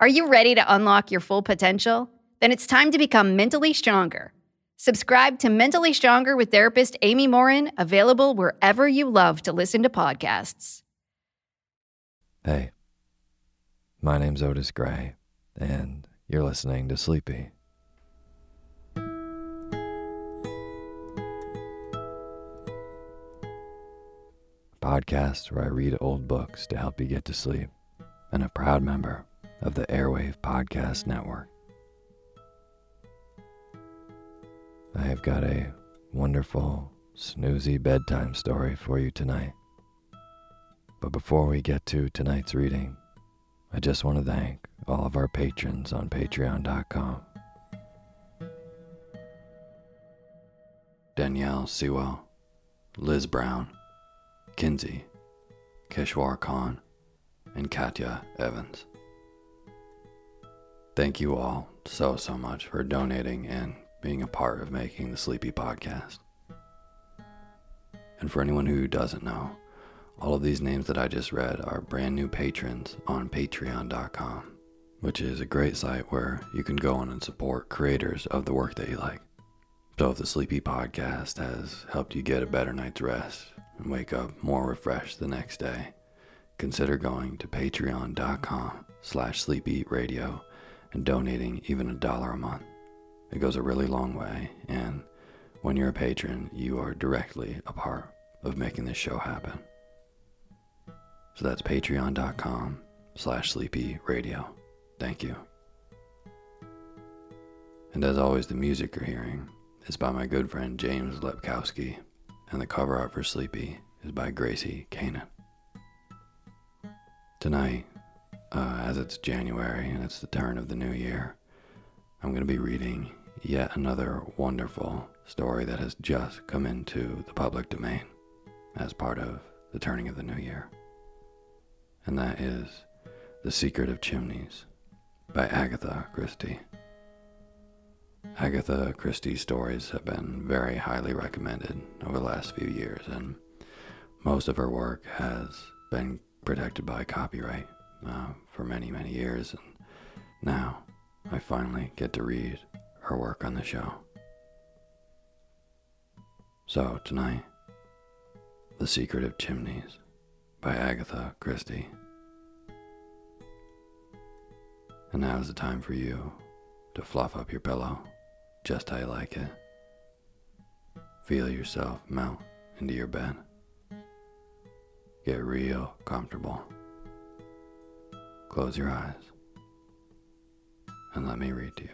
Are you ready to unlock your full potential? Then it's time to become mentally stronger. Subscribe to Mentally Stronger with therapist Amy Morin, available wherever you love to listen to podcasts. Hey, my name's Otis Gray, and you're listening to Sleepy. podcast where I read old books to help you get to sleep, and a proud member of the Airwave Podcast Network. I have got a wonderful, snoozy bedtime story for you tonight. But before we get to tonight's reading, I just want to thank all of our patrons on patreon.com. Danielle Sewell, Liz Brown, Kinsey, Kishwar Khan, and Katya Evans. Thank you all so, so much for donating and being a part of making the Sleepy Podcast. And for anyone who doesn't know, all of these names that I just read are brand new patrons on patreon.com, which is a great site where you can go on and support creators of the work that you like. So if the Sleepy Podcast has helped you get a better night's rest and wake up more refreshed the next day, consider going to patreon.com slash sleepyradio and donating even a dollar a month. It goes a really long way, and when you're a patron, you are directly a part of making this show happen. So that's patreon.com slash sleepy radio. Thank you. And as always, the music you're hearing is by my good friend James Lepkowski, and the cover art for Sleepy is by Gracie Kanan. Tonight, uh, as it's January and it's the turn of the new year, I'm going to be reading yet another wonderful story that has just come into the public domain as part of the turning of the new year. And that is The Secret of Chimneys by Agatha Christie. Agatha Christie's stories have been very highly recommended over the last few years, and most of her work has been protected by copyright uh, for many, many years. And now I finally get to read her work on the show. So, tonight, The Secret of Chimneys by Agatha Christie. And now is the time for you to fluff up your pillow just how you like it. Feel yourself melt into your bed. Get real comfortable. Close your eyes and let me read to you.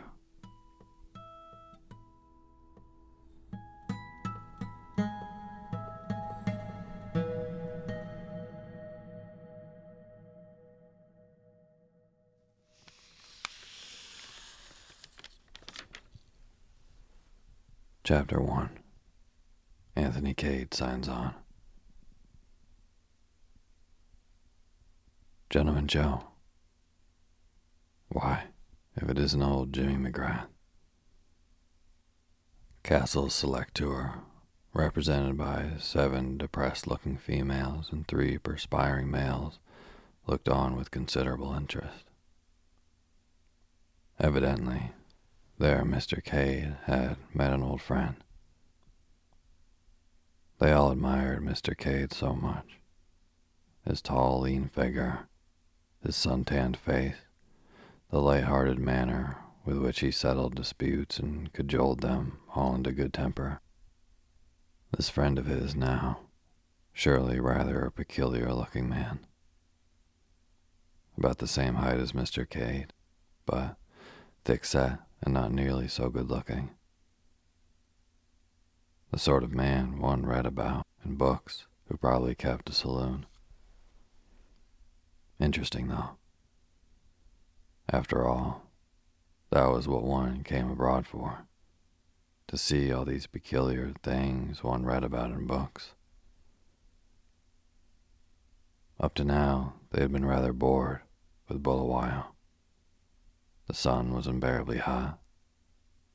Chapter 1 Anthony Cade signs on. Gentleman Joe. Why, if it isn't old Jimmy McGrath. Castle Select Tour, represented by seven depressed looking females and three perspiring males, looked on with considerable interest. Evidently, there, Mr. Cade had met an old friend. They all admired Mr. Cade so much. His tall, lean figure, his sun-tanned face, the light-hearted manner with which he settled disputes and cajoled them all into good temper. This friend of his now, surely rather a peculiar-looking man. About the same height as Mr. Cade, but thick-set and not nearly so good looking. The sort of man one read about in books who probably kept a saloon. Interesting, though. After all, that was what one came abroad for to see all these peculiar things one read about in books. Up to now, they had been rather bored with Bulawayo. The sun was unbearably hot.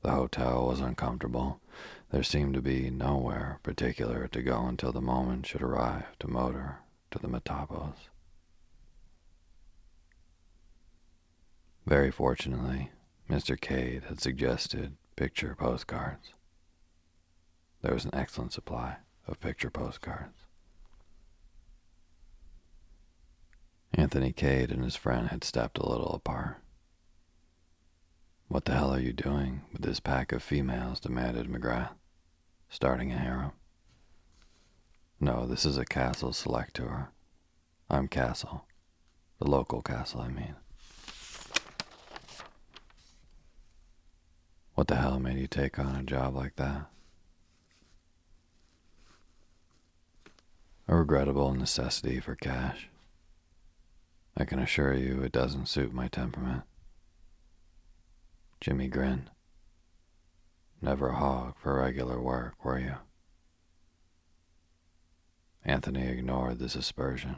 The hotel was uncomfortable. There seemed to be nowhere particular to go until the moment should arrive to motor to the Matapos. Very fortunately, Mr. Cade had suggested picture postcards. There was an excellent supply of picture postcards. Anthony Cade and his friend had stepped a little apart. What the hell are you doing with this pack of females? demanded McGrath, starting a harem. No, this is a castle select tour. I'm Castle. The local castle, I mean. What the hell made you take on a job like that? A regrettable necessity for cash. I can assure you it doesn't suit my temperament. Jimmy grinned. Never a hog for regular work, were you? Anthony ignored this aspersion.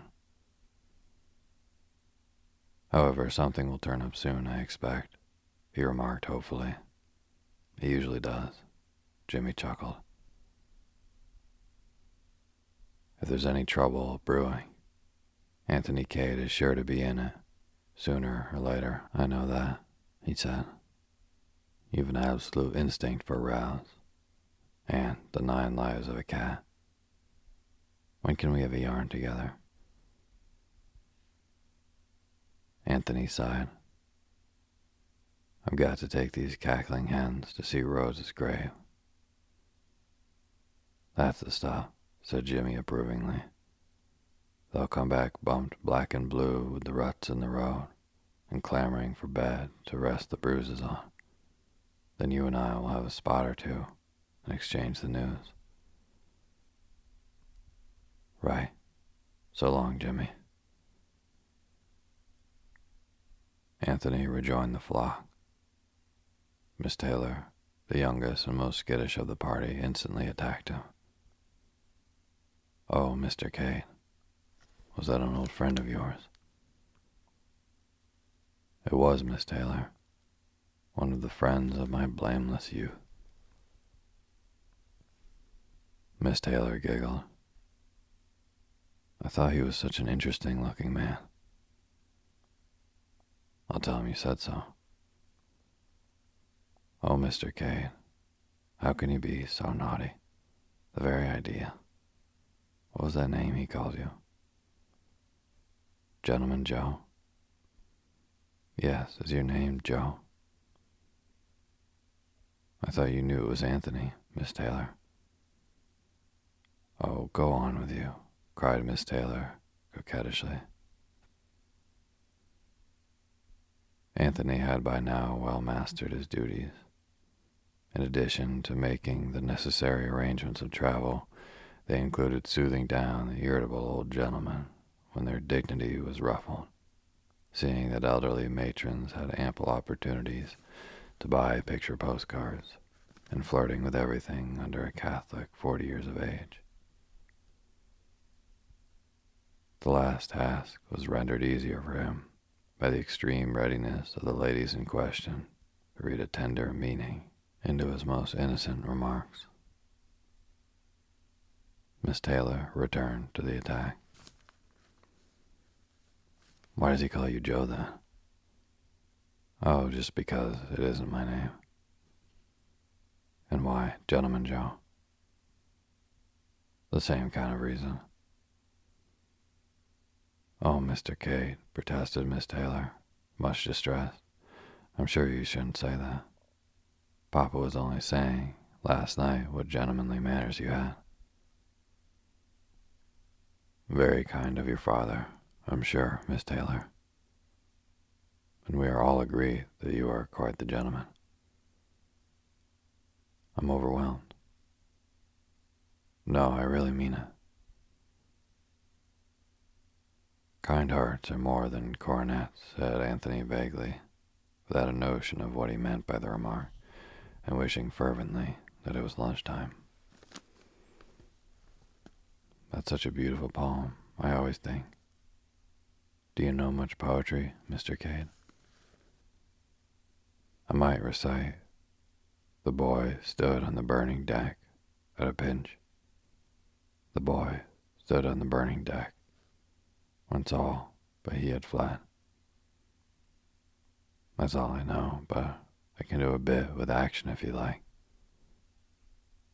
However, something will turn up soon, I expect, he remarked hopefully. He usually does. Jimmy chuckled. If there's any trouble brewing, Anthony Cade is sure to be in it, sooner or later. I know that, he said. You've an absolute instinct for rows. And the nine lives of a cat. When can we have a yarn together? Anthony sighed. I've got to take these cackling hens to see Rhodes's grave. That's the stuff, said Jimmy approvingly. They'll come back bumped black and blue with the ruts in the road and clamoring for bed to rest the bruises on. Then you and I will have a spot or two and exchange the news. Right. So long, Jimmy. Anthony rejoined the flock. Miss Taylor, the youngest and most skittish of the party, instantly attacked him. Oh, Mr. Cade, was that an old friend of yours? It was, Miss Taylor, one of the friends of my blameless youth. Miss Taylor giggled. I thought he was such an interesting looking man. I'll tell him you said so. Oh, Mr. Cade, how can you be so naughty? The very idea. What was that name he called you? Gentleman Joe? Yes, is your name Joe? I thought you knew it was Anthony, Miss Taylor. Oh, go on with you, cried Miss Taylor coquettishly. Anthony had by now well mastered his duties. In addition to making the necessary arrangements of travel, they included soothing down the irritable old gentlemen when their dignity was ruffled, seeing that elderly matrons had ample opportunities to buy picture postcards, and flirting with everything under a Catholic forty years of age. The last task was rendered easier for him by the extreme readiness of the ladies in question to read a tender meaning into his most innocent remarks. Miss Taylor returned to the attack. Why does he call you Joe then? Oh, just because it isn't my name. And why, Gentleman Joe? The same kind of reason. Oh, Mr. Cade, protested Miss Taylor, much distressed. I'm sure you shouldn't say that. Papa was only saying last night what gentlemanly manners you had. Very kind of your father, I'm sure, Miss Taylor. And we are all agreed that you are quite the gentleman. I'm overwhelmed. No, I really mean it. Kind hearts are more than coronets, said Anthony vaguely, without a notion of what he meant by the remark, and wishing fervently that it was lunchtime. That's such a beautiful poem, I always think. Do you know much poetry, Mr. Cade? I might recite. The boy stood on the burning deck at a pinch. The boy stood on the burning deck once all, but he had fled. That's all I know, but I can do a bit with action if you like.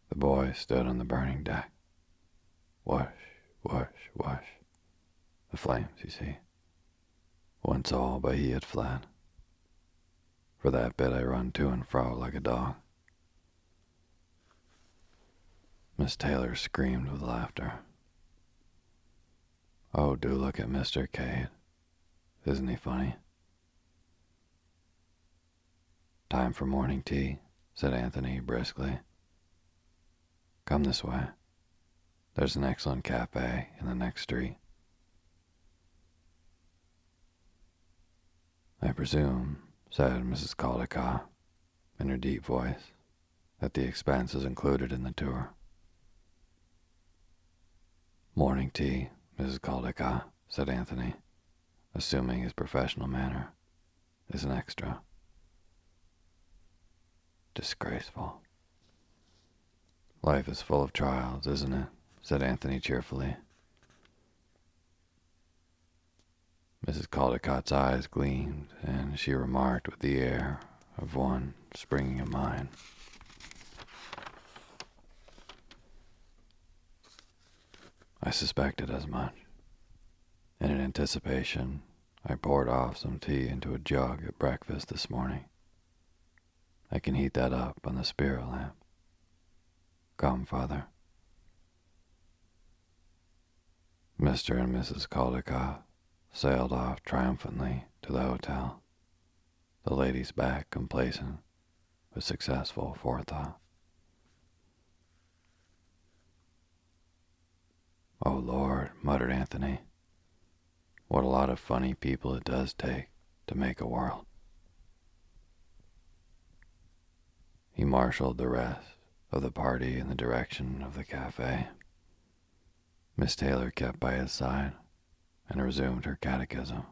The boy stood on the burning deck. Whoosh, whoosh, whoosh. The flames, you see. Once all, but he had fled. For that bit I run to and fro like a dog. Miss Taylor screamed with laughter. Oh, do look at Mr. Cade. Isn't he funny? Time for morning tea, said Anthony briskly. Come this way. There's an excellent cafe in the next street. I presume, said Mrs. Caldecott in her deep voice, that the expense is included in the tour. Morning tea, Mrs. Caldecott, said Anthony, assuming his professional manner, is an extra. Disgraceful. Life is full of trials, isn't it? said Anthony cheerfully. Mrs. Caldecott's eyes gleamed, and she remarked with the air of one springing a mine. I suspected as much. And in anticipation, I poured off some tea into a jug at breakfast this morning. I can heat that up on the spirit lamp. Come, Father. Mr. and Mrs. Caldecott sailed off triumphantly to the hotel, the ladies back complacent with successful forethought. Oh Lord, muttered Anthony. What a lot of funny people it does take to make a world. He marshaled the rest of the party in the direction of the cafe. Miss Taylor kept by his side and resumed her catechism.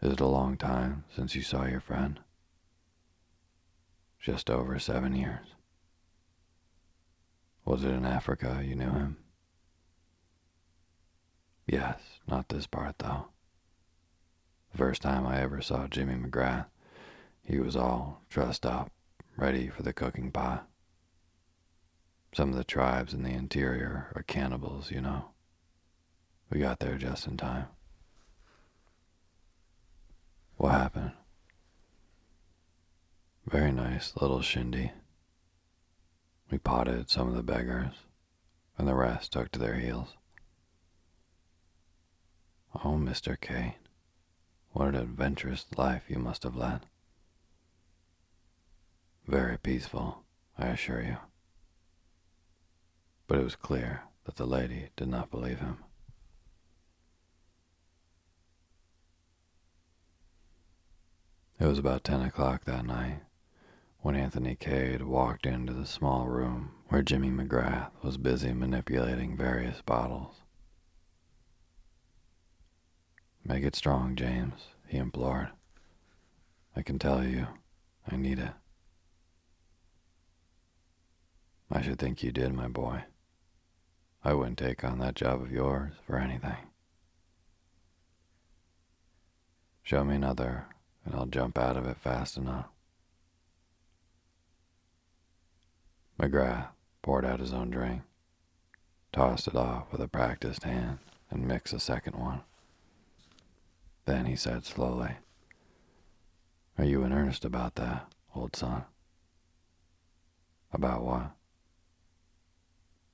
Is it a long time since you saw your friend? Just over seven years. Was it in Africa you knew him? Yes, not this part though. The first time I ever saw Jimmy McGrath, he was all dressed up, ready for the cooking pot. Some of the tribes in the interior are cannibals, you know. We got there just in time. What happened? Very nice little shindy. We potted some of the beggars, and the rest took to their heels. Oh, Mr. Cade, what an adventurous life you must have led. Very peaceful, I assure you. But it was clear that the lady did not believe him. It was about ten o'clock that night when Anthony Cade walked into the small room where Jimmy McGrath was busy manipulating various bottles. Make it strong, James, he implored. I can tell you, I need it. I should think you did, my boy. I wouldn't take on that job of yours for anything. Show me another, and I'll jump out of it fast enough. McGrath poured out his own drink, tossed it off with a practiced hand, and mixed a second one. Then he said slowly, Are you in earnest about that, old son? About what?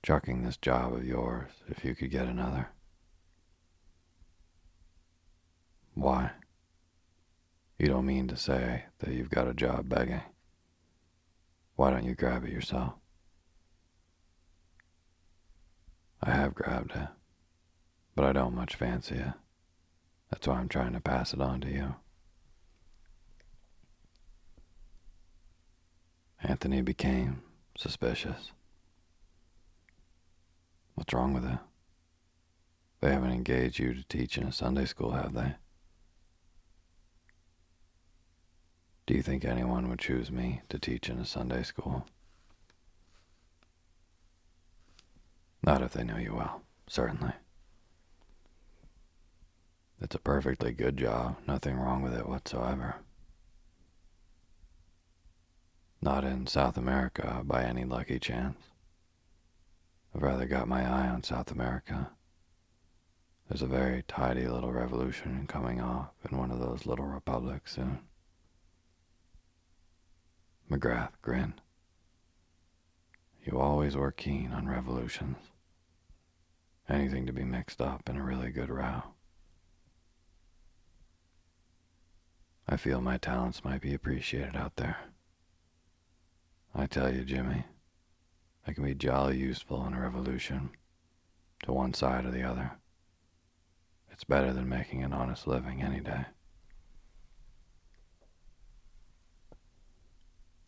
Chucking this job of yours if you could get another. Why? You don't mean to say that you've got a job begging. Why don't you grab it yourself? I have grabbed it, but I don't much fancy it. That's why I'm trying to pass it on to you. Anthony became suspicious. What's wrong with it? They haven't engaged you to teach in a Sunday school, have they? Do you think anyone would choose me to teach in a Sunday school? Not if they know you well, certainly. It's a perfectly good job, nothing wrong with it whatsoever. Not in South America by any lucky chance. I've rather got my eye on South America. There's a very tidy little revolution coming off in one of those little republics soon. McGrath grinned. You always were keen on revolutions. Anything to be mixed up in a really good row. I feel my talents might be appreciated out there. I tell you, Jimmy, I can be jolly useful in a revolution, to one side or the other. It's better than making an honest living any day.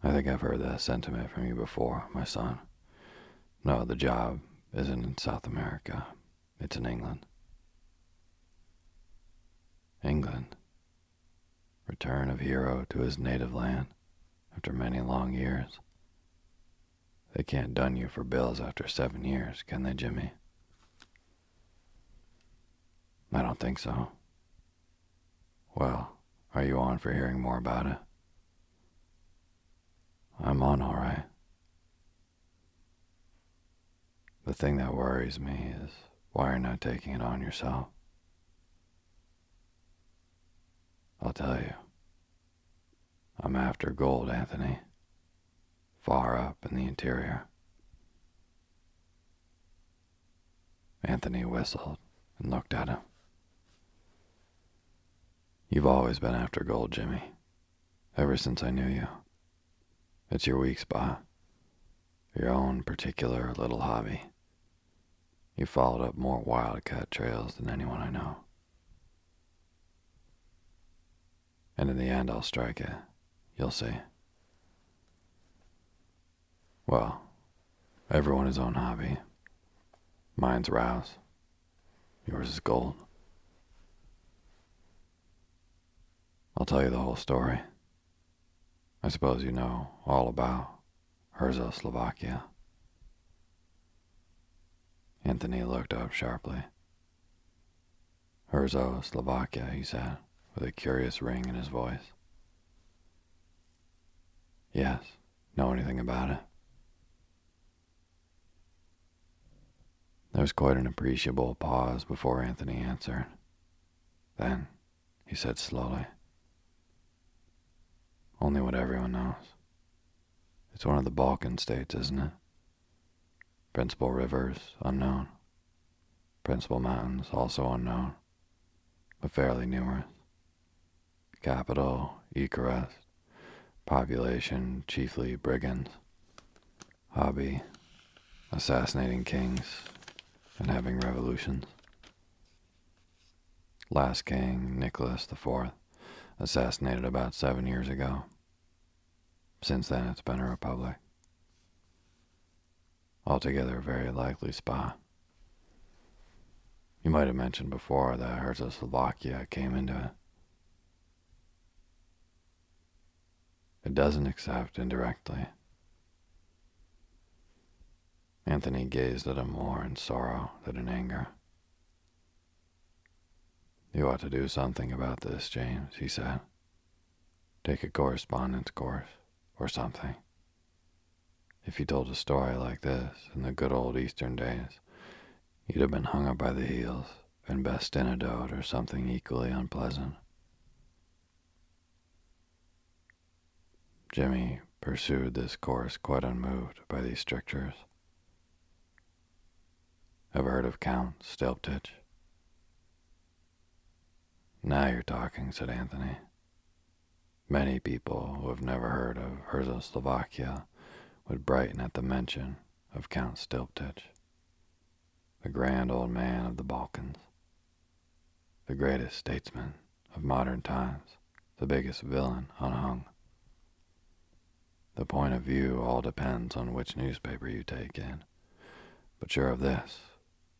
I think I've heard that sentiment from you before, my son. No, the job isn't in South America. It's in England. England. Return of hero to his native land after many long years. They can't dun you for bills after seven years, can they, Jimmy? I don't think so. Well, are you on for hearing more about it? I'm on all right. The thing that worries me is why you're not taking it on yourself. I'll tell you. I'm after gold, Anthony. Far up in the interior. Anthony whistled and looked at him. You've always been after gold, Jimmy. ever since I knew you. It's your weak spot, your own particular little hobby. You followed up more wildcat trails than anyone I know. And in the end, I'll strike it. You'll see. Well, everyone his own hobby. Mine's rows. Yours is gold. I'll tell you the whole story. I suppose you know all about Slovakia. Anthony looked up sharply. Herzoslovakia, he said, with a curious ring in his voice. Yes, know anything about it? There was quite an appreciable pause before Anthony answered. Then he said slowly, Only what everyone knows. It's one of the Balkan states, isn't it? Principal rivers unknown. Principal mountains also unknown, but fairly numerous. Capital, Ekarest. Population, chiefly brigands. Hobby, assassinating kings and having revolutions. Last king, Nicholas IV, assassinated about seven years ago. Since then, it's been a republic. Altogether, a very likely spot. You might have mentioned before that Herzoslovakia came into it. It doesn't accept indirectly. Anthony gazed at him more in sorrow than in anger. You ought to do something about this, James, he said. Take a correspondence course or something. If you told a story like this in the good old Eastern days, you'd have been hung up by the heels and bastinadoed or something equally unpleasant. Jimmy pursued this course quite unmoved by these strictures. Ever heard of Count Stylptitch? Now you're talking, said Anthony. Many people who have never heard of Herzoslovakia would brighten at the mention of Count Stylptitch, the grand old man of the Balkans, the greatest statesman of modern times, the biggest villain unhung. The point of view all depends on which newspaper you take in, but sure of this,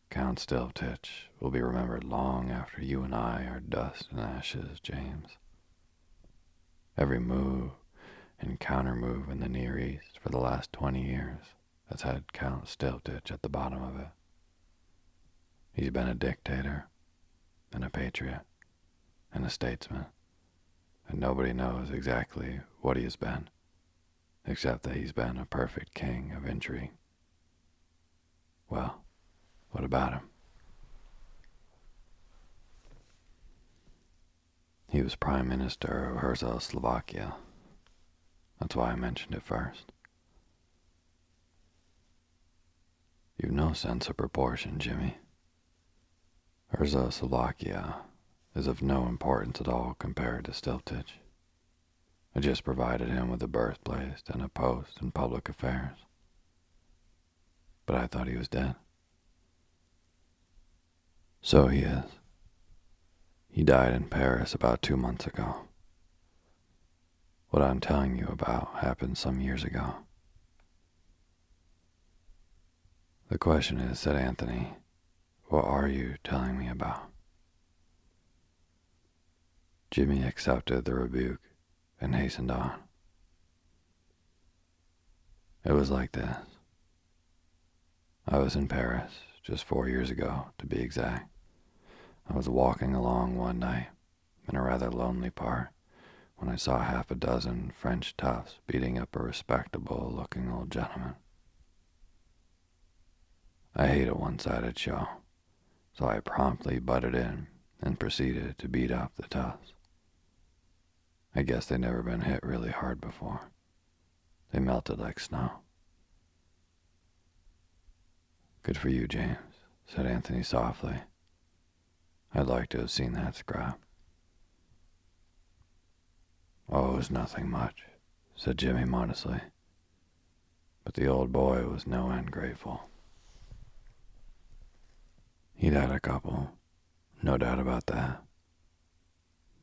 Count Stylptitch will be remembered long after you and I are dust and ashes, James. Every move and counter-move in the Near East for the last 20 years has had Count Stylptitch at the bottom of it. He's been a dictator and a patriot and a statesman, and nobody knows exactly what he has been, except that he's been a perfect king of intrigue. Well, what about him? He was Prime Minister of Slovakia. That's why I mentioned it first. You've no sense of proportion, Jimmy. Slovakia is of no importance at all compared to Stylptitch. I just provided him with a birthplace and a post in public affairs. But I thought he was dead. So he is. He died in Paris about two months ago. What I'm telling you about happened some years ago. The question is, said Anthony, what are you telling me about? Jimmy accepted the rebuke and hastened on. It was like this. I was in Paris just four years ago, to be exact. I was walking along one night in a rather lonely part when I saw half a dozen French toughs beating up a respectable looking old gentleman. I hate a one sided show, so I promptly butted in and proceeded to beat up the toughs. I guess they'd never been hit really hard before. They melted like snow. Good for you, James, said Anthony softly I'd like to have seen that scrap. Oh, it was nothing much, said Jimmy modestly. But the old boy was no end grateful. He'd had a couple, no doubt about that.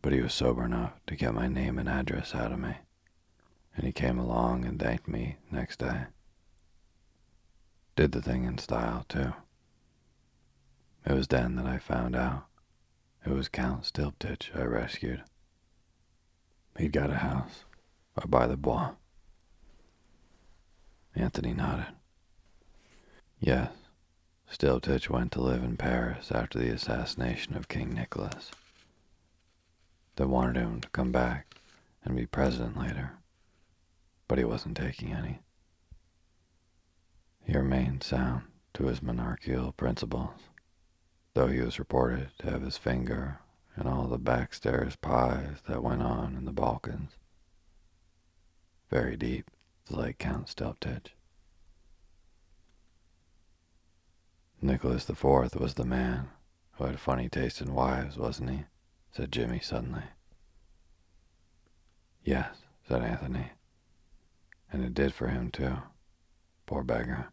But he was sober enough to get my name and address out of me, and he came along and thanked me next day. Did the thing in style, too. It was then that I found out it was Count Stylptitch I rescued. He'd got a house up by the Bois. Anthony nodded. Yes, Stylptitch went to live in Paris after the assassination of King Nicholas. They wanted him to come back and be president later, but he wasn't taking any. He remained sound to his monarchical principles, though he was reported to have his finger in all the backstairs pies that went on in the Balkans. Very deep, like Count Stylptitch. Nicholas the Fourth was the man who had funny taste in wives, wasn't he? said Jimmy suddenly. Yes, said Anthony. And it did for him, too. Poor beggar.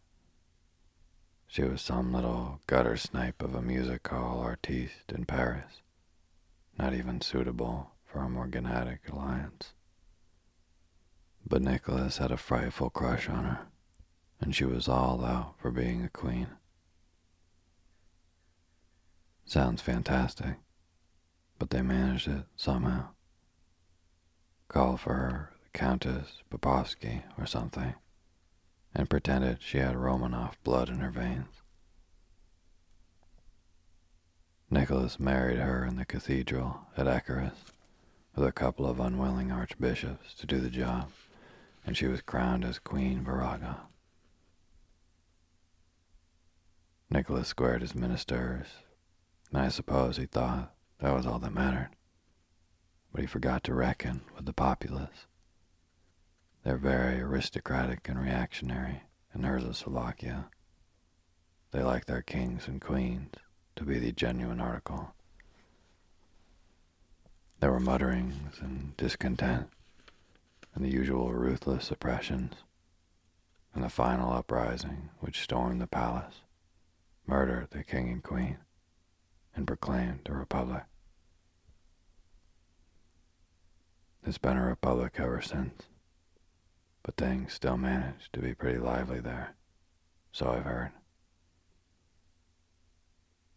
She was some little gutter snipe of a music hall artiste in Paris, not even suitable for a morganatic alliance. But Nicholas had a frightful crush on her, and she was all out for being a queen. Sounds fantastic, but they managed it somehow. Call for her Countess Popoffsky or something, and pretended she had Romanov blood in her veins. Nicholas married her in the cathedral at Ekarest with a couple of unwilling archbishops to do the job, and she was crowned as Queen Varaga. Nicholas squared his ministers and I suppose he thought that was all that mattered. But he forgot to reckon with the populace. They're very aristocratic and reactionary in Slovakia. They like their kings and queens to be the genuine article. There were mutterings and discontent, and the usual ruthless oppressions, and the final uprising which stormed the palace, murdered the king and queen and proclaimed a republic. It's been a republic ever since, but things still manage to be pretty lively there, so I've heard.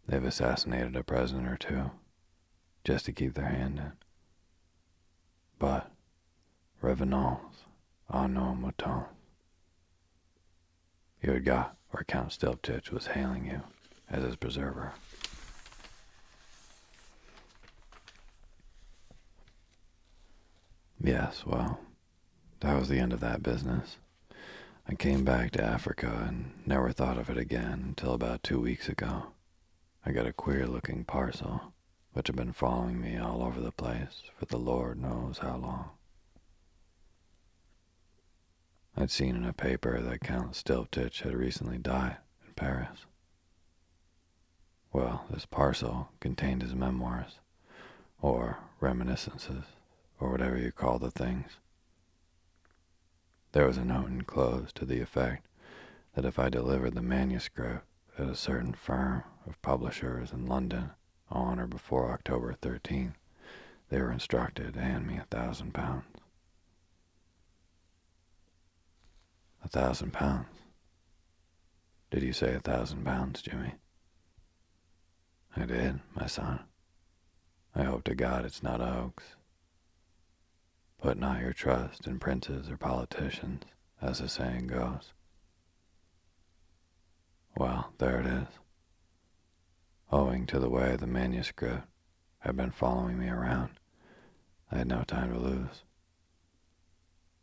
They've assassinated a president or two, just to keep their hand in. But revenons à nos moutons. You had got where Count Stylptitch was hailing you as his preserver. Yes, well, that was the end of that business. I came back to Africa and never thought of it again until about two weeks ago. I got a queer looking parcel, which had been following me all over the place for the Lord knows how long. I'd seen in a paper that Count Stylptitch had recently died in Paris. Well, this parcel contained his memoirs, or reminiscences or whatever you call the things. There was a note enclosed to the effect that if I delivered the manuscript at a certain firm of publishers in London on or before October 13th, they were instructed to hand me a thousand pounds. A thousand pounds? Did you say a thousand pounds, Jimmy? I did, my son. I hope to God it's not a hoax. Put not your trust in princes or politicians, as the saying goes. Well, there it is. Owing to the way the manuscript had been following me around, I had no time to lose.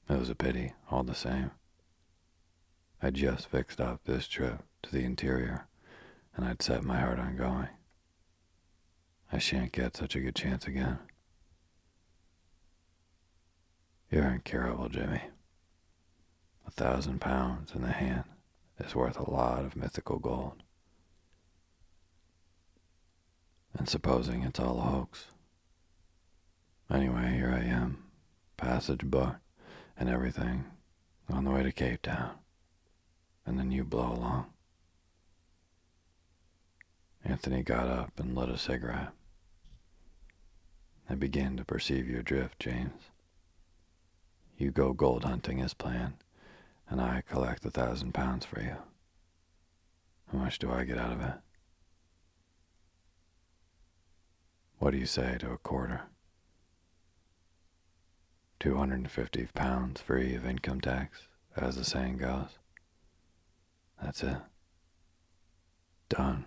It was a pity, all the same. I'd just fixed up this trip to the interior, and I'd set my heart on going. I shan't get such a good chance again. You're incurable, Jimmy. A thousand pounds in the hand is worth a lot of mythical gold. And supposing it's all a hoax. Anyway, here I am, passage booked, and everything on the way to Cape Town. And then you blow along. Anthony got up and lit a cigarette. I begin to perceive your drift, James. You go gold hunting as planned, and I collect a thousand pounds for you. How much do I get out of it? What do you say to a quarter? 250 pounds free of income tax, as the saying goes. That's it. Done.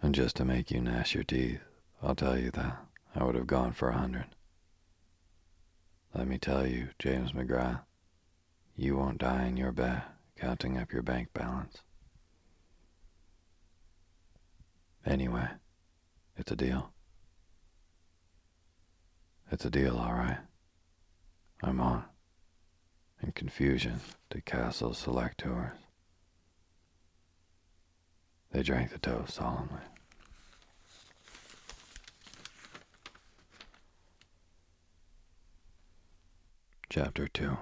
And just to make you gnash your teeth, I'll tell you that I would have gone for a hundred. Let me tell you, James McGrath, you won't die in your bed counting up your bank balance. Anyway, it's a deal. It's a deal, all right. I'm on. In confusion the Castle selectors. They drank the toast solemnly. Chapter 2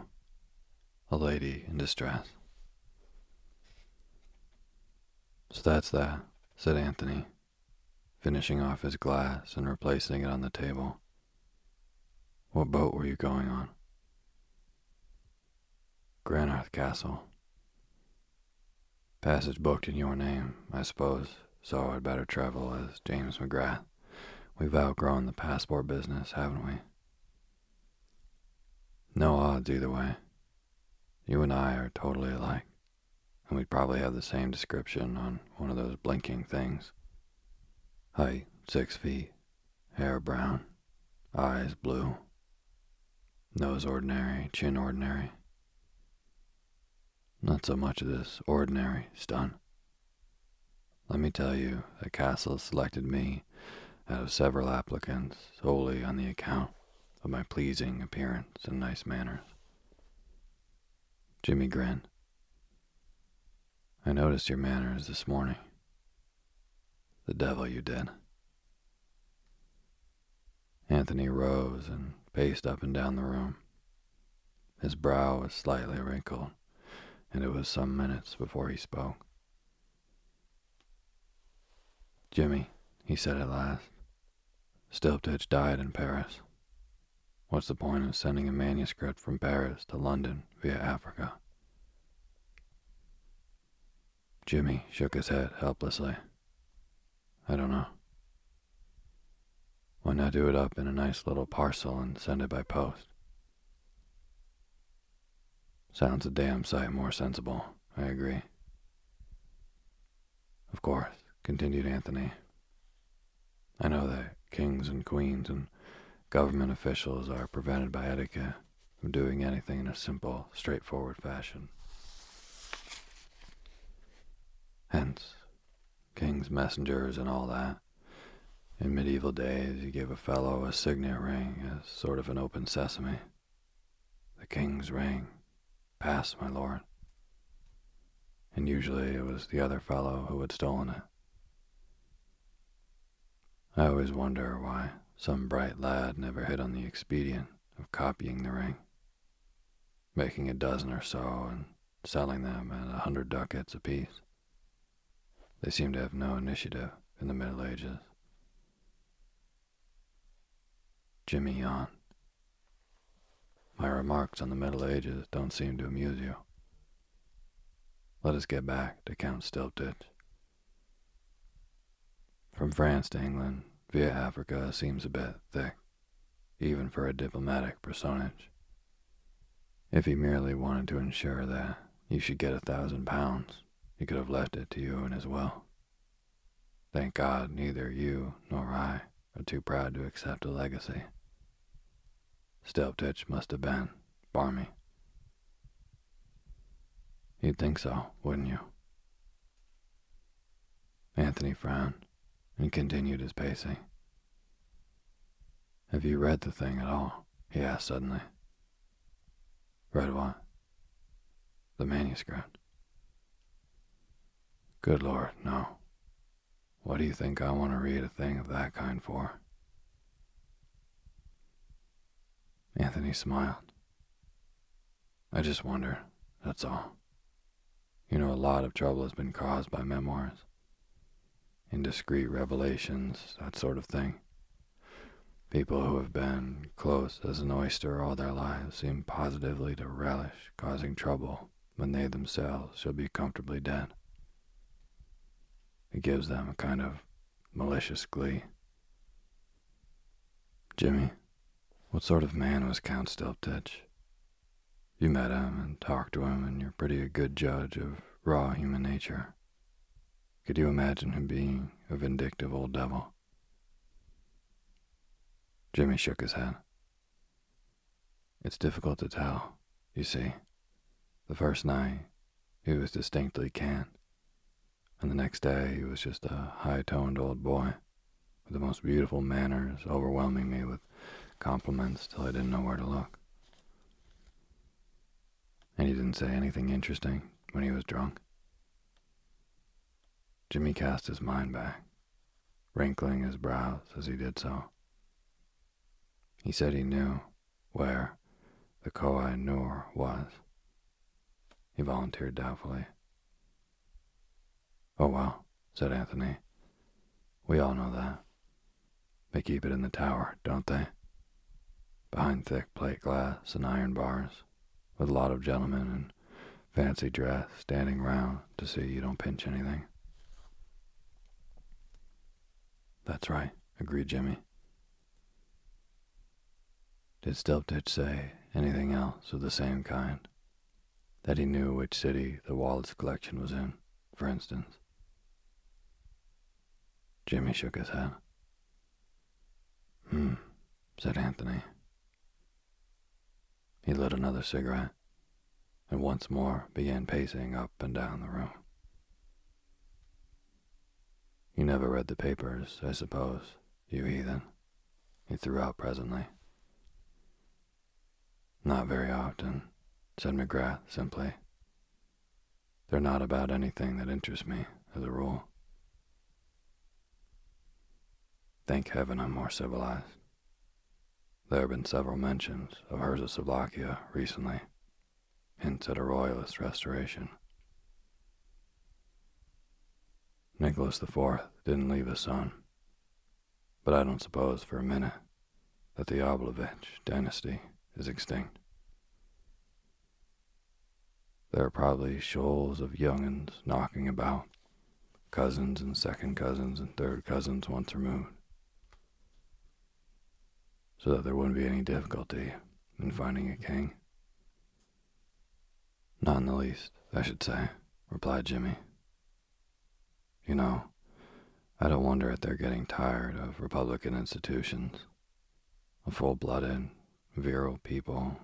A Lady in Distress. So that's that, said Anthony, finishing off his glass and replacing it on the table. What boat were you going on? Granarth Castle. Passage booked in your name, I suppose, so I'd better travel as James McGrath. We've outgrown the passport business, haven't we? No odds either way. You and I are totally alike, and we'd probably have the same description on one of those blinking things. Height, six feet, hair brown, eyes blue, nose ordinary, chin ordinary. Not so much of this ordinary stun. Let me tell you, that castle selected me out of several applicants solely on the account of my pleasing appearance and nice manners. Jimmy grinned. I noticed your manners this morning. The devil you did. Anthony rose and paced up and down the room. His brow was slightly wrinkled and it was some minutes before he spoke. Jimmy, he said at last, Stylptitch died in Paris. What's the point of sending a manuscript from Paris to London via Africa? Jimmy shook his head helplessly. I don't know. Why not do it up in a nice little parcel and send it by post? Sounds a damn sight more sensible, I agree. Of course, continued Anthony. I know that kings and queens and government officials are prevented by etiquette from doing anything in a simple, straightforward fashion. Hence, king's messengers and all that. In medieval days, you gave a fellow a signet ring as sort of an open sesame. The king's ring Pass, my lord. And usually it was the other fellow who had stolen it. I always wonder why some bright lad never hit on the expedient of copying the ring, making a dozen or so and selling them at a hundred ducats apiece. They seem to have no initiative in the Middle Ages. Jimmy yawned. My remarks on the Middle Ages don't seem to amuse you. Let us get back to Count Stylptitch. From France to England via Africa seems a bit thick, even for a diplomatic personage. If he merely wanted to ensure that you should get a thousand pounds, he could have left it to you and his will. Thank God neither you nor I are too proud to accept a legacy. Stylptitch must have been barmy. You'd think so, wouldn't you? Anthony frowned and continued his pacing. Have you read the thing at all? he asked suddenly. Read what? The manuscript. Good Lord, no. What do you think I want to read a thing of that kind for? Anthony smiled. I just wonder, that's all. You know, a lot of trouble has been caused by memoirs, indiscreet revelations, that sort of thing. People who have been close as an oyster all their lives seem positively to relish causing trouble when they themselves shall be comfortably dead. It gives them a kind of malicious glee. Jimmy, what sort of man was Count Stylptitch? You met him and talked to him, and you're pretty a good judge of raw human nature. Could you imagine him being a vindictive old devil? Jimmy shook his head. It's difficult to tell, you see. The first night, he was distinctly canned, and the next day he was just a high-toned old boy with the most beautiful manners, overwhelming me with compliments till I didn't know where to look. And he didn't say anything interesting when he was drunk. Jimmy cast his mind back, wrinkling his brows as he did so. He said he knew where the Koh-i-noor was. He volunteered doubtfully. Oh, well, said Anthony. We all know that. They keep it in the tower, don't they? Behind thick plate glass and iron bars with a lot of gentlemen in fancy dress standing round to see you don't pinch anything. That's right, agreed Jimmy. Did Stylptitch say anything else of the same kind? That he knew which city the Wallace collection was in, for instance? Jimmy shook his head. Hmm, said Anthony. He lit another cigarette and once more began pacing up and down the room. You never read the papers, I suppose, you heathen, he threw out presently. Not very often, said McGrath simply. They're not about anything that interests me, as a rule. Thank heaven I'm more civilized. There have been several mentions of Herzoslovakia recently, hints at a royalist restoration. Nicholas IV didn't leave a son, but I don't suppose for a minute that the Obolovitch dynasty is extinct. There are probably shoals of young'uns knocking about, cousins and second cousins and third cousins once removed so that there wouldn't be any difficulty in finding a king. Not in the least, I should say, replied Jimmy. You know, I don't wonder at their getting tired of Republican institutions. A full blooded, virile people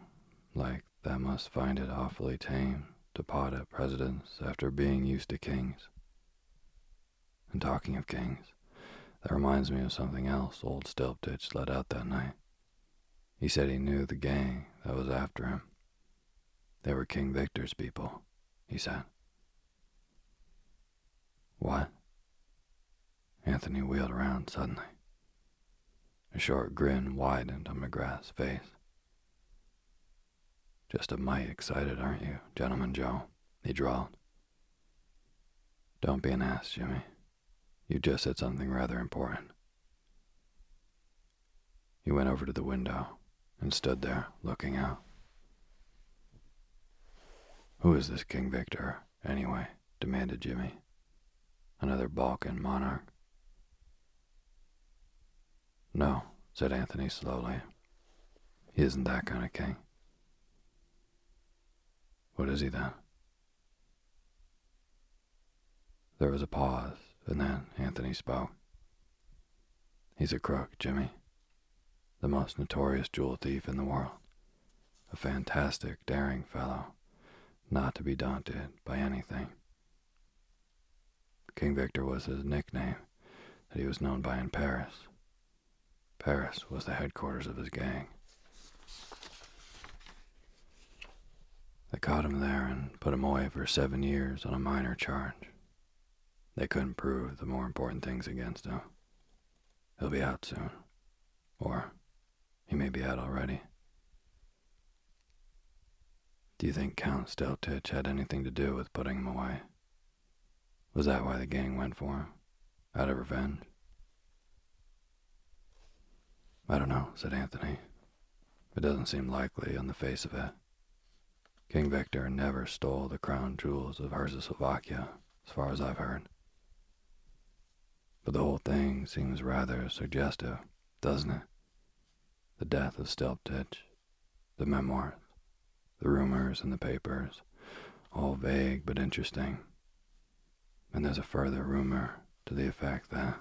like that must find it awfully tame to pot at presidents after being used to kings. And talking of kings, that reminds me of something else old Stylptitch let out that night. He said he knew the gang that was after him. They were King Victor's people, he said. What? Anthony wheeled around suddenly. A short grin widened on McGrath's face. Just a mite excited, aren't you, Gentleman Joe? He drawled. Don't be an ass, Jimmy. You just said something rather important. He went over to the window and stood there looking out. Who is this King Victor, anyway? demanded Jimmy. Another Balkan monarch? No, said Anthony slowly. He isn't that kind of king. What is he then? There was a pause, and then Anthony spoke. He's a crook, Jimmy the most notorious jewel thief in the world. A fantastic, daring fellow, not to be daunted by anything. King Victor was his nickname that he was known by in Paris. Paris was the headquarters of his gang. They caught him there and put him away for seven years on a minor charge. They couldn't prove the more important things against him. He'll be out soon. Or he may be out already. Do you think Count Stylptitch had anything to do with putting him away? Was that why the gang went for him? Out of revenge? I don't know, said Anthony. It doesn't seem likely on the face of it. King Victor never stole the crown jewels of Herzoslovakia, as far as I've heard. But the whole thing seems rather suggestive, doesn't it? The death of Stylptitch, the memoirs, the rumors in the papers, all vague but interesting. And there's a further rumor to the effect that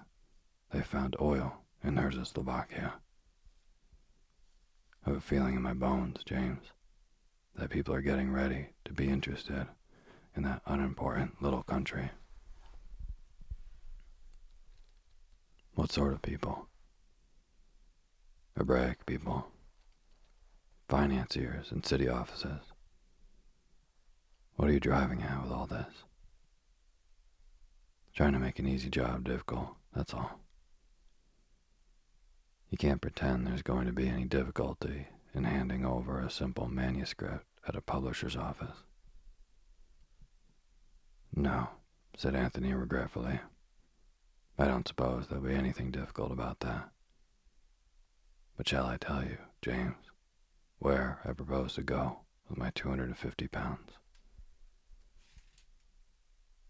they found oil in Herzoslovakia. I have a feeling in my bones, James, that people are getting ready to be interested in that unimportant little country. What sort of people? Hebraic people, financiers and city offices. What are you driving at with all this? Trying to make an easy job difficult, that's all. You can't pretend there's going to be any difficulty in handing over a simple manuscript at a publisher's office. No, said Anthony regretfully. I don't suppose there'll be anything difficult about that. But shall I tell you, James, where I propose to go with my 250 pounds?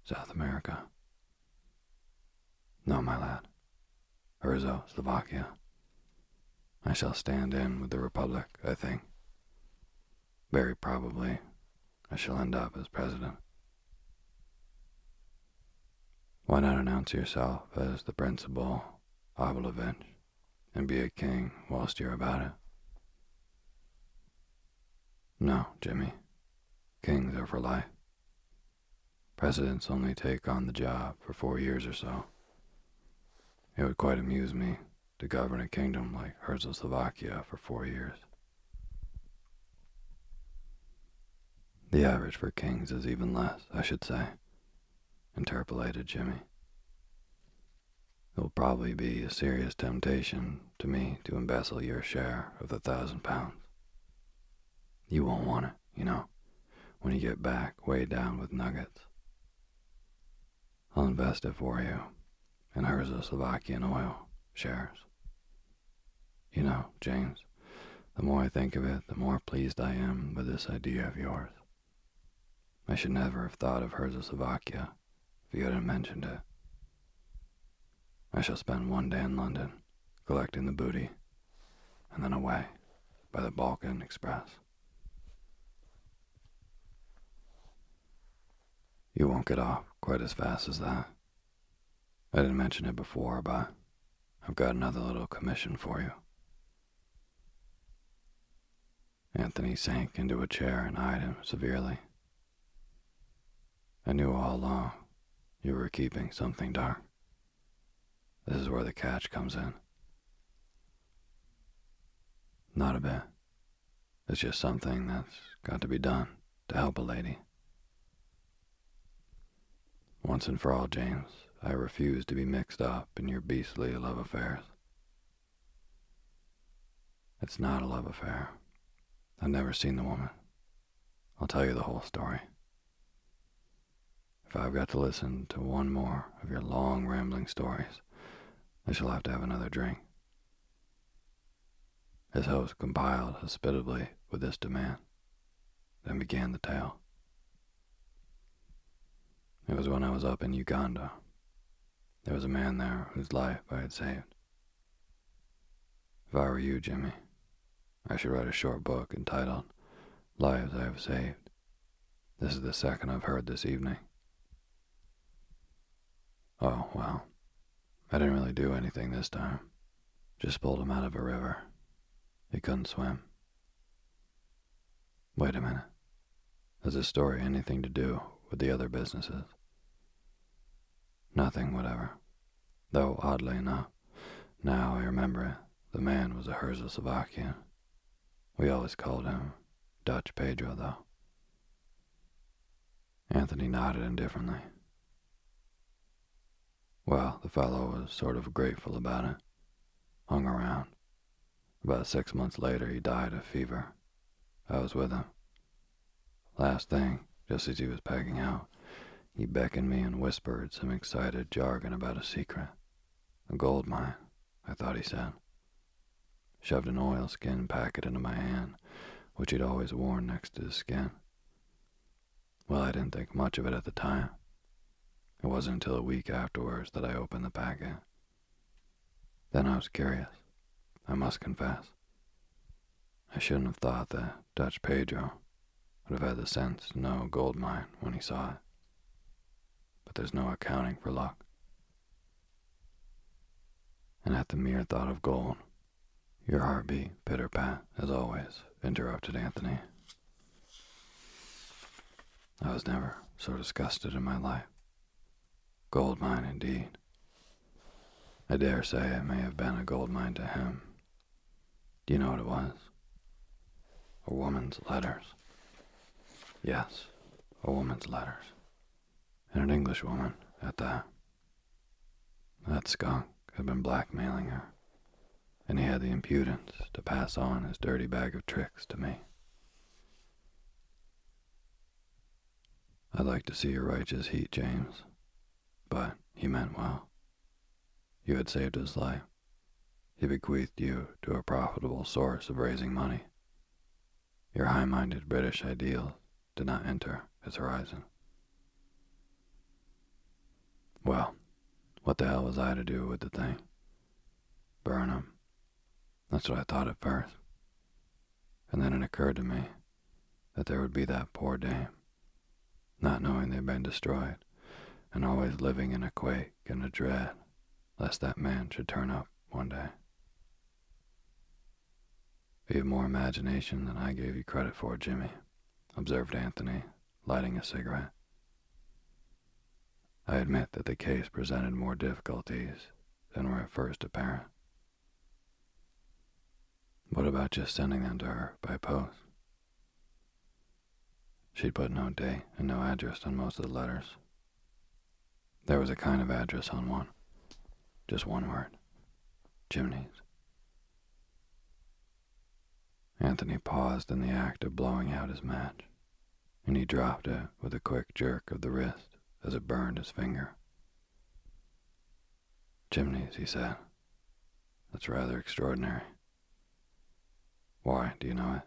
South America. No, my lad. Herzog, Slovakia. I shall stand in with the Republic, I think. Very probably, I shall end up as president. Why not announce yourself as the principal I will avenge and be a king whilst you're about it? No, Jimmy. Kings are for life. Presidents only take on the job for four years or so. It would quite amuse me to govern a kingdom like Herzoslovakia for four years. The average for kings is even less, I should say, interpolated Jimmy. It will probably be a serious temptation to me to embezzle your share of the thousand pounds. You won't want it, you know, when you get back weighed down with nuggets. I'll invest it for you in Herzoslovakian oil shares. You know, James, the more I think of it, the more pleased I am with this idea of yours. I should never have thought of Herzoslovakia if you hadn't mentioned it. I shall spend one day in London collecting the booty, and then away by the Balkan Express. You won't get off quite as fast as that. I didn't mention it before, but I've got another little commission for you. Anthony sank into a chair and eyed him severely. I knew all along you were keeping something dark. This is where the catch comes in. Not a bit. It's just something that's got to be done to help a lady. Once and for all, James, I refuse to be mixed up in your beastly love affairs. It's not a love affair. I've never seen the woman. I'll tell you the whole story. If I've got to listen to one more of your long, rambling stories, I shall have to have another drink. His host compiled hospitably with this demand, then began the tale. It was when I was up in Uganda. There was a man there whose life I had saved. If I were you, Jimmy, I should write a short book entitled Lives I Have Saved. This is the second I've heard this evening. Oh, well, I didn't really do anything this time. Just pulled him out of a river. He couldn't swim. Wait a minute. Has this story anything to do with the other businesses? Nothing whatever. Though, oddly enough, now I remember it, the man was a Herzoslovakian. We always called him Dutch Pedro, though. Anthony nodded indifferently. Well, the fellow was sort of grateful about it. Hung around. About six months later, he died of fever. I was with him. Last thing, just as he was pegging out, he beckoned me and whispered some excited jargon about a secret. A gold mine, I thought he said. Shoved an oilskin packet into my hand, which he'd always worn next to his skin. Well, I didn't think much of it at the time. It wasn't until a week afterwards that I opened the packet. Then I was curious, I must confess. I shouldn't have thought that Dutch Pedro would have had the sense to know gold mine when he saw it. But there's no accounting for luck. And at the mere thought of gold, your heartbeat, pitter pat, as always, interrupted Anthony. I was never so disgusted in my life. Gold mine, indeed. I dare say it may have been a gold mine to him. Do you know what it was? A woman's letters. Yes, a woman's letters. And an English woman at that. That skunk had been blackmailing her, and he had the impudence to pass on his dirty bag of tricks to me. I'd like to see your righteous heat, James, but he meant well. You had saved his life. He bequeathed you to a profitable source of raising money. Your high minded British ideals did not enter his horizon. Well, what the hell was I to do with the thing? Burn him. That's what I thought at first. And then it occurred to me that there would be that poor dame, not knowing they'd been destroyed, and always living in a quake and a dread lest that man should turn up one day. You have more imagination than I gave you credit for, Jimmy, observed Anthony, lighting a cigarette. I admit that the case presented more difficulties than were at first apparent. What about just sending them to her by post? She'd put no date and no address on most of the letters. There was a kind of address on one. Just one word. Chimneys. Anthony paused in the act of blowing out his match, and he dropped it with a quick jerk of the wrist as it burned his finger. Chimneys, he said. That's rather extraordinary. Why, do you know it?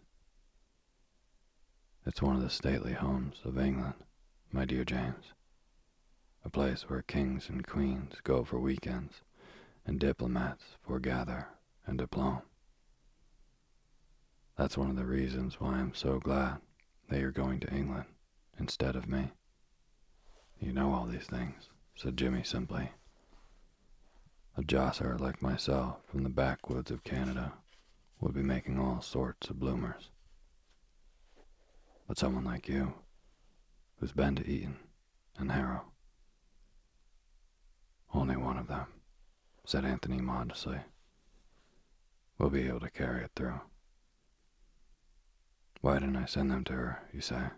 It's one of the stately homes of England, my dear James. A place where kings and queens go for weekends and diplomats foregather and diplome. That's one of the reasons why I'm so glad that you're going to England instead of me. You know all these things, said Jimmy simply. A josser like myself from the backwoods of Canada would be making all sorts of bloomers. But someone like you, who's been to Eton and Harrow, only one of them, said Anthony modestly, will be able to carry it through. Why didn't I send them to her, you say?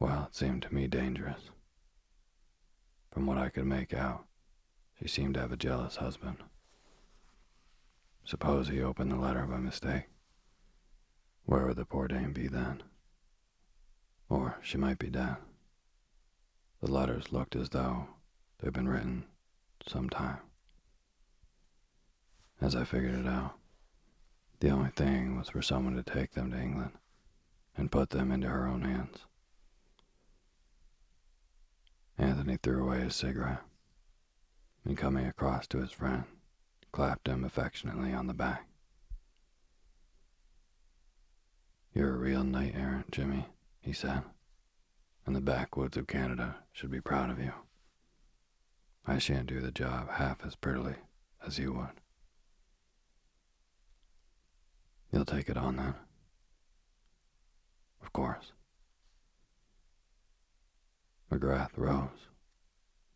Well, it seemed to me dangerous. From what I could make out, she seemed to have a jealous husband. Suppose he opened the letter by mistake. Where would the poor dame be then? Or she might be dead. The letters looked as though they'd been written some time. As I figured it out, the only thing was for someone to take them to England and put them into her own hands. Anthony threw away his cigarette and coming across to his friend, clapped him affectionately on the back. You're a real knight errant, Jimmy, he said, and the backwoods of Canada should be proud of you. I shan't do the job half as prettily as you would. You'll take it on then? Of course. McGrath rose,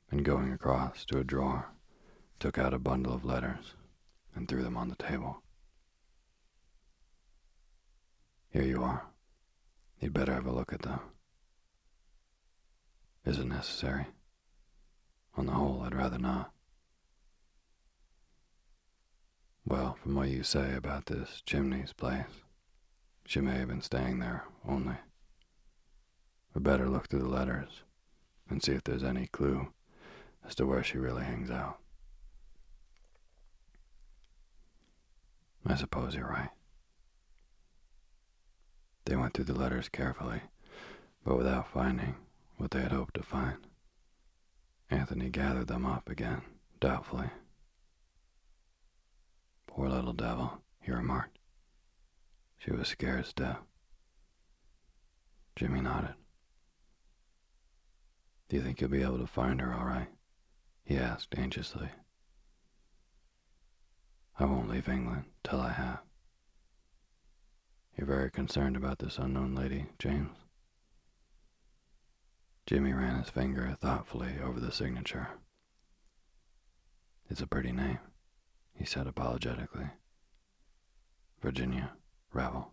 and going across to a drawer, took out a bundle of letters and threw them on the table. Here you are. You'd better have a look at them. Is it necessary? On the whole, I'd rather not. Well, from what you say about this Chimneys place, She may have been staying there only. We'd better look through the letters and see if there's any clue as to where she really hangs out. I suppose you're right. They went through the letters carefully, but without finding what they had hoped to find. Anthony gathered them up again, doubtfully. Poor little devil, he remarked. She was scared stiff. Jimmy nodded. Do you think you'll be able to find her all right? He asked anxiously. I won't leave England till I have. You're very concerned about this unknown lady, James? Jimmy ran his finger thoughtfully over the signature. It's a pretty name, he said apologetically. Virginia Revel.